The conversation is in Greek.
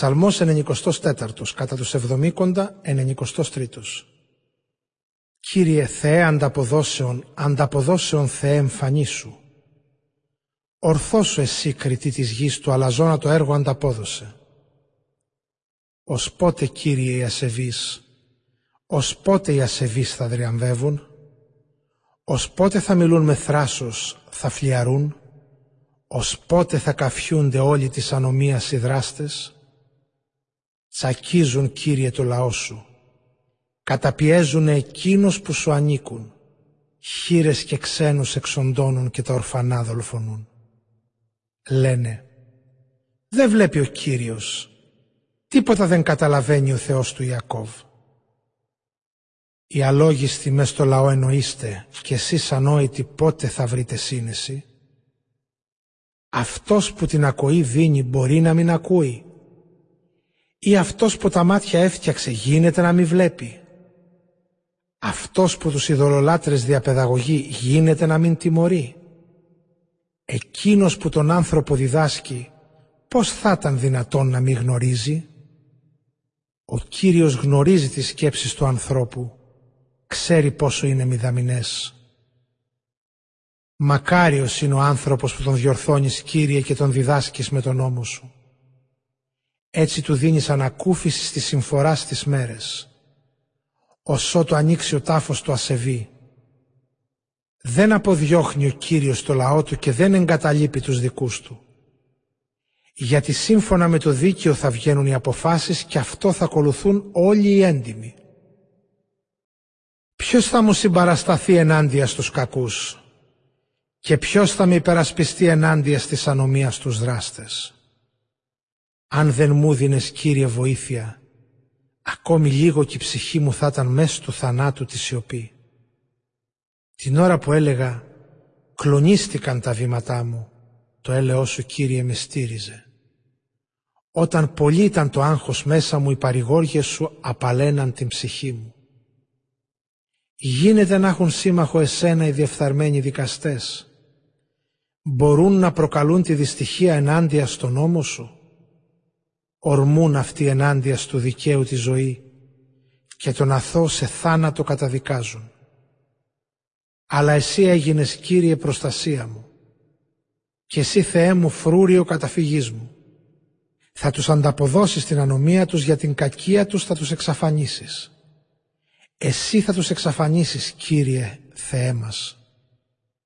Ψαλμός 94, κατά τους 70, 93. Κύριε Θεέ ανταποδόσεων, ανταποδόσεων Θεέ εμφανίσου. Ορθώσου εσύ κριτή της γης του αλαζόνα το έργο ανταπόδοσε. Ως πότε Κύριε οι ασεβείς, ως πότε οι ασεβείς θα δριαμβεύουν, ως πότε θα μιλούν με θράσος, θα φλιαρούν, ως πότε θα καφιούνται όλοι τις ανομίας οι δράστες, τσακίζουν Κύριε το λαό σου, καταπιέζουν εκείνους που σου ανήκουν, χείρες και ξένους εξοντώνουν και τα ορφανά δολοφονούν. Λένε, δεν βλέπει ο Κύριος, τίποτα δεν καταλαβαίνει ο Θεός του Ιακώβ. Οι αλόγιστοι μες στο λαό εννοείστε και εσείς ανόητοι πότε θα βρείτε σύνεση. Αυτός που την ακοή δίνει μπορεί να μην ακούει. Ή αυτός που τα μάτια έφτιαξε γίνεται να μην βλέπει. Αυτός που τους ειδωλολάτρες διαπαιδαγωγεί γίνεται να μην τιμωρεί. Εκείνος που τον άνθρωπο διδάσκει πώς θα ήταν δυνατόν να μην γνωρίζει; Ο Κύριος γνωρίζει τις σκέψεις του ανθρώπου, ξέρει πόσο είναι μηδαμινές. Μακάριος είναι ο άνθρωπος που τον διορθώνεις Κύριε και τον διδάσκεις με τον νόμο σου. Έτσι του δίνεις ανακούφιση στη συμφορά στις μέρες. Οσό το ανοίξει ο τάφος του ασεβή. Δεν αποδιώχνει ο Κύριος το λαό του και δεν εγκαταλείπει τους δικούς του. Γιατί σύμφωνα με το δίκαιο θα βγαίνουν οι αποφάσεις και αυτό θα ακολουθούν όλοι οι έντιμοι. Ποιος θα μου συμπαρασταθεί ενάντια στους κακούς; Και ποιος θα με υπερασπιστεί ενάντια στις ανομίας τους δράστες; Αν δεν μου δίνες Κύριε βοήθεια, ακόμη λίγο και η ψυχή μου θα ήταν μέσα του θανάτου της σιωπή. Την ώρα που έλεγα «Κλονίστηκαν τα βήματά μου», το έλεος σου Κύριε με στήριζε. Όταν πολύ ήταν το άγχος μέσα μου, οι παρηγόριες σου απαλέναν την ψυχή μου. Γίνεται να έχουν σύμμαχο εσένα οι διεφθαρμένοι δικαστές. Μπορούν να προκαλούν τη δυστυχία ενάντια στον νόμο σου. Ορμούν αυτοί ενάντια στο δικαίου της ζωή και τον αθώο σε θάνατο καταδικάζουν. Αλλά εσύ έγινες Κύριε προστασία μου και εσύ Θεέ μου φρούριο καταφυγής μου. Θα τους ανταποδώσεις την ανομία τους για την κακία τους θα τους εξαφανίσεις. Εσύ θα τους εξαφανίσεις Κύριε Θεέ μας.